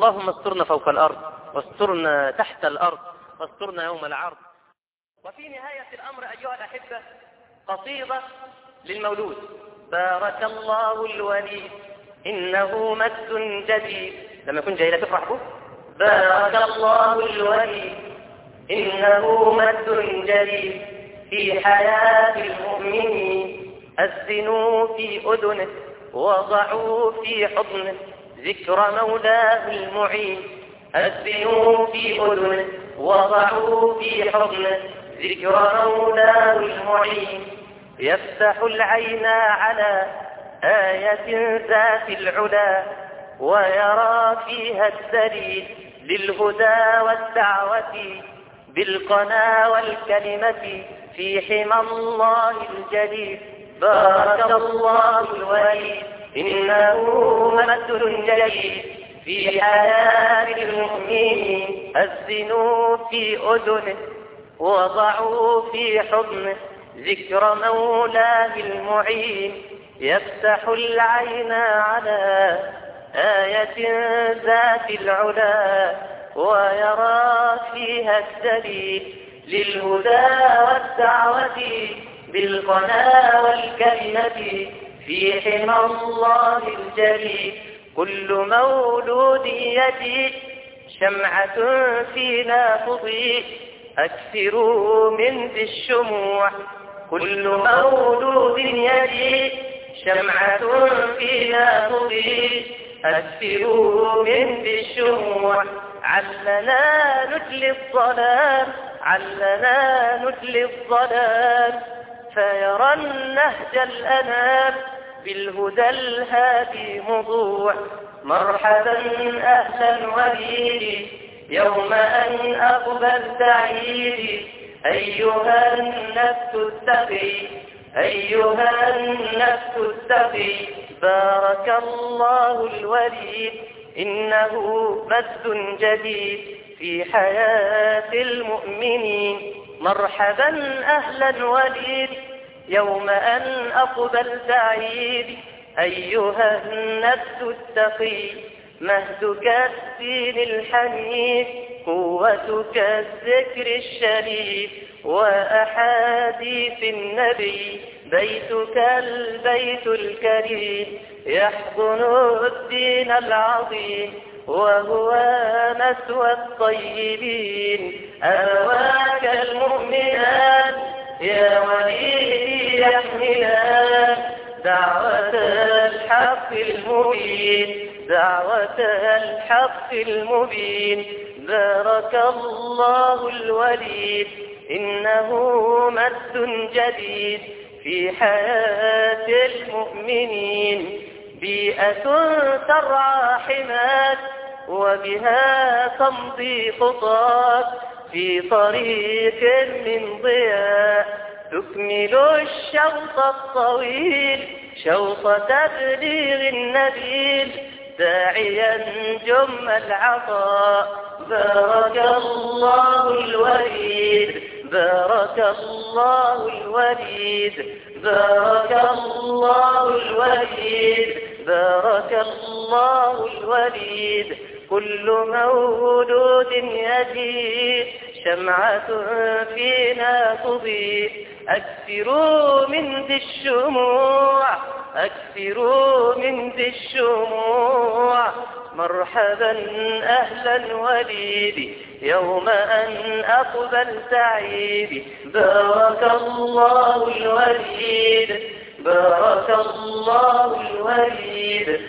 اللهم استرنا فوق الأرض واسترنا تحت الأرض واسترنا يوم العرض. وفي نهاية الأمر أيها الأحبة قصيدة للمولود. بارك الله الوليد إنه مد جديد. لما يكون جاي لا تفرح به بارك الله الوليد إنه مد جديد. في حياة المؤمنين أذنوا في أذنه وضعوا في حضنه. ذكر مولاه المعين. أذنوا في أذنه وضعوا في حضنه ذكر مولاه المعين. يفتح العين على آية ذات العلا ويرى فيها الدليل للهدى والدعوة بالقنا والكلمة في حمى الله الجليل. بارك الله الوليد. إنه مد جليل في حياة المؤمنين. أذنوا في أذنه وضعوا في حضنه ذكر مولاه المعين. يفتح العين على آية ذات العلا ويرى فيها الدليل للهدى والدعوة بالقنا والكلمة. في حمى الله الجليل كل مولود يجي شمعة فينا تضيء. أكثروا من ذي الشموع. كل مولود يجي شمعة فينا تضيء. أكثروا من ذي الشموع. علنا نتلي الظلام علنا نتلي الظلام. فيرى النهج الأنام بالهدى الهادي مضوع. مرحبا أهلا وليدي يوم أن أقبلت عيدي أيها النفس التقي أيها النفس التقي بارك الله الوليد إنه مد جديد في حياة المؤمنين. مرحبا أهلا وليد يوم أن أقبلت عيد أيها النفس التقي مهدك الدين الحنيف قوتك الذكر الشريف. وأحاديث النبي بيتك البيت الكريم. يحضن الدين العظيم وهو مثوى الطيبين. أواك المؤمنات يا وليدي يحملان دعوة الحق المبين. دعوة الحق المبين. بارك الله الوليد. إنه مد جديد في حياة المؤمنين. بيئة ترعى حماك وبها تمضي خطاك في طريق من ضياء. تكمل الشوط الطويل شوط تبليغ النبيل داعيا جم العطاء. بارك الله الوليد بارك الله الوليد بارك الله الوليد بارك الله الوليد. كل مولود يجيء شمعة فينا تضيء أكثروا من ذي الشموع أكثروا من ذي الشموع. مرحبا أهلا وليدي يوم أن أقبلت عيدي بارك الله الوليد بارك الله الوليد.